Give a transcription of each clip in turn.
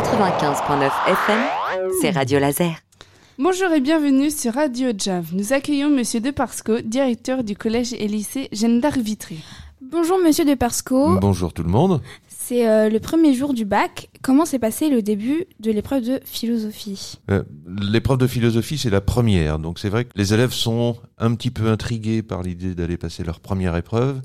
95.9 FM, c'est Radio Laser. Bonjour et bienvenue sur Radio Jam. Nous accueillons Monsieur Deparsco, directeur du collège et lycée Jeanne d'Arc Vitry. Bonjour Monsieur Deparsco. Bonjour tout le monde. C'est euh, le premier jour du bac. Comment s'est passé le début de l'épreuve de philosophie Euh, L'épreuve de philosophie, c'est la première. Donc c'est vrai que les élèves sont un petit peu intrigués par l'idée d'aller passer leur première épreuve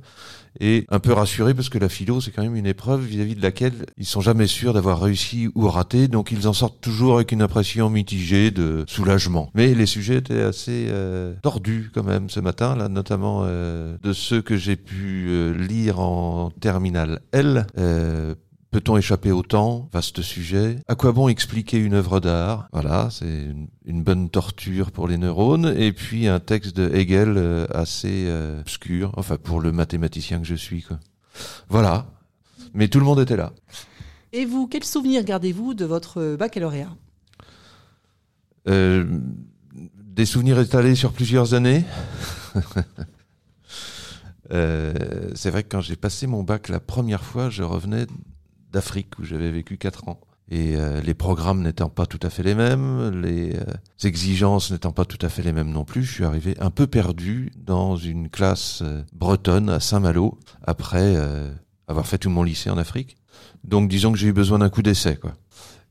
et un peu rassurés parce que la philo, c'est quand même une épreuve vis-à-vis de laquelle ils sont jamais sûrs d'avoir réussi ou raté. Donc ils en sortent toujours avec une impression mitigée de soulagement. Mais les sujets étaient assez euh, tordus quand même ce matin, là, notamment euh, de ceux que j'ai pu lire en terminale L. Peut-on échapper au temps? Vaste sujet. À quoi bon expliquer une œuvre d'art? Voilà, c'est une, une bonne torture pour les neurones. Et puis un texte de Hegel euh, assez euh, obscur, enfin pour le mathématicien que je suis. Quoi. Voilà. Mais tout le monde était là. Et vous, quel souvenir gardez-vous de votre baccalauréat? Euh, des souvenirs étalés sur plusieurs années? C'est vrai que quand j'ai passé mon bac la première fois, je revenais d'Afrique où j'avais vécu quatre ans. Et euh, les programmes n'étant pas tout à fait les mêmes, les euh, exigences n'étant pas tout à fait les mêmes non plus, je suis arrivé un peu perdu dans une classe euh, bretonne à Saint-Malo après avoir fait tout mon lycée en Afrique. Donc disons que j'ai eu besoin d'un coup d'essai, quoi.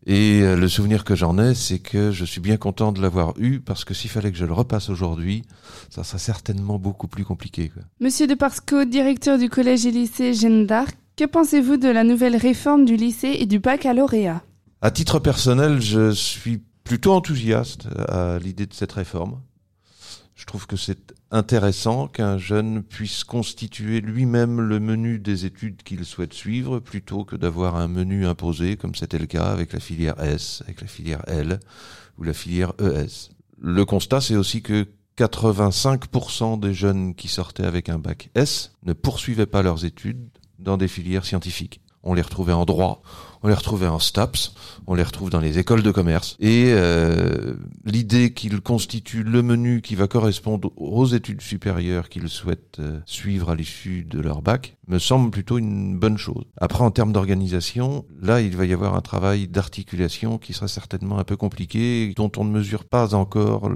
Et le souvenir que j'en ai, c'est que je suis bien content de l'avoir eu parce que s'il fallait que je le repasse aujourd'hui, ça serait certainement beaucoup plus compliqué. Quoi. Monsieur Deparsco, directeur du collège et lycée Jeanne d'Arc, que pensez-vous de la nouvelle réforme du lycée et du baccalauréat? À titre personnel, je suis plutôt enthousiaste à l'idée de cette réforme. Je trouve que c'est intéressant qu'un jeune puisse constituer lui-même le menu des études qu'il souhaite suivre plutôt que d'avoir un menu imposé comme c'était le cas avec la filière S, avec la filière L ou la filière ES. Le constat, c'est aussi que 85% des jeunes qui sortaient avec un bac S ne poursuivaient pas leurs études dans des filières scientifiques. On les retrouvait en droit, on les retrouvait en STAPS, on les retrouve dans les écoles de commerce. Et euh, l'idée qu'ils constituent le menu qui va correspondre aux études supérieures qu'ils souhaitent euh, suivre à l'issue de leur bac me semble plutôt une bonne chose. Après, en termes d'organisation, là, il va y avoir un travail d'articulation qui sera certainement un peu compliqué, dont on ne mesure pas encore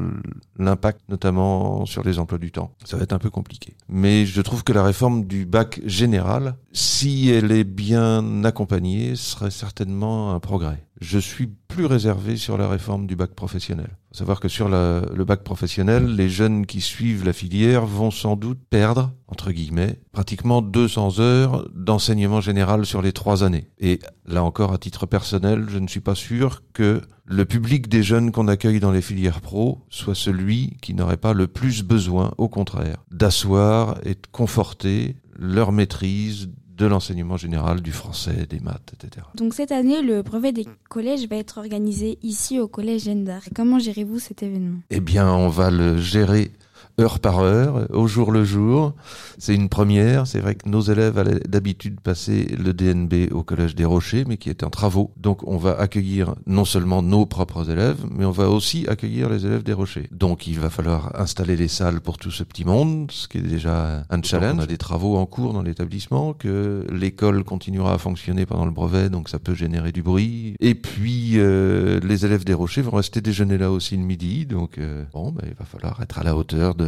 l'impact, notamment sur les emplois du temps. Ça va être un peu compliqué. Mais je trouve que la réforme du bac général, si elle est bien accompagnée, serait certainement un progrès. Je suis plus réservé sur la réforme du bac professionnel. Faut savoir que sur le bac professionnel, les jeunes qui suivent la filière vont sans doute perdre, entre guillemets, pratiquement 200 heures d'enseignement général sur les trois années. Et là encore, à titre personnel, je ne suis pas sûr que le public des jeunes qu'on accueille dans les filières pro soit celui qui n'aurait pas le plus besoin, au contraire, d'asseoir et de conforter leur maîtrise de l'enseignement général, du français, des maths, etc. Donc cette année, le brevet des collèges va être organisé ici au collège Jeanne d'Arc. Comment gérez-vous cet événement? Eh bien, on va le gérer heure par heure, au jour le jour. C'est une première. C'est vrai que nos élèves allaient d'habitude passer le DNB au Collège des Rochers, mais qui est en travaux. Donc, on va accueillir non seulement nos propres élèves, mais on va aussi accueillir les élèves des Rochers. Donc, il va falloir installer les salles pour tout ce petit monde, ce qui est déjà un challenge. On a des travaux en cours dans l'établissement, que l'école continuera à fonctionner pendant le brevet, donc ça peut générer du bruit. Et puis, euh, les élèves des Rochers vont rester déjeuner là aussi le midi. Donc, euh, bon, ben, il va falloir être à la hauteur de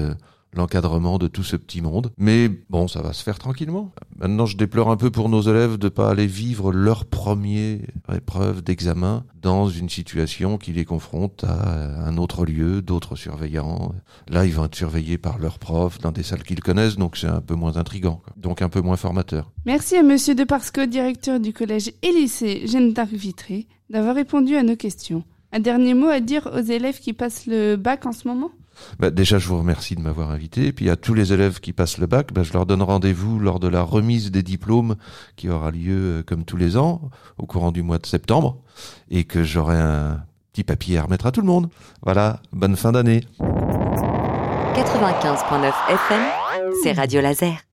l'encadrement de tout ce petit monde. Mais bon, ça va se faire tranquillement. Maintenant, je déplore un peu pour nos élèves de pas aller vivre leur première épreuve d'examen dans une situation qui les confronte à un autre lieu, d'autres surveillants. Là, ils vont être surveillés par leurs profs dans des salles qu'ils connaissent, donc c'est un peu moins intrigant, donc un peu moins formateur. Merci à Monsieur Deparsco, directeur du collège et lycée Jeanne d'Arc Vitré, d'avoir répondu à nos questions. Un dernier mot à dire aux élèves qui passent le bac en ce moment? Bah, déjà, je vous remercie de m'avoir invité. Puis à tous les élèves qui passent le bac, bah, je leur donne rendez-vous lors de la remise des diplômes qui aura lieu euh, comme tous les ans au courant du mois de septembre et que j'aurai un petit papier à remettre à tout le monde. Voilà, bonne fin d'année. 95.9 FM, c'est Radio Laser.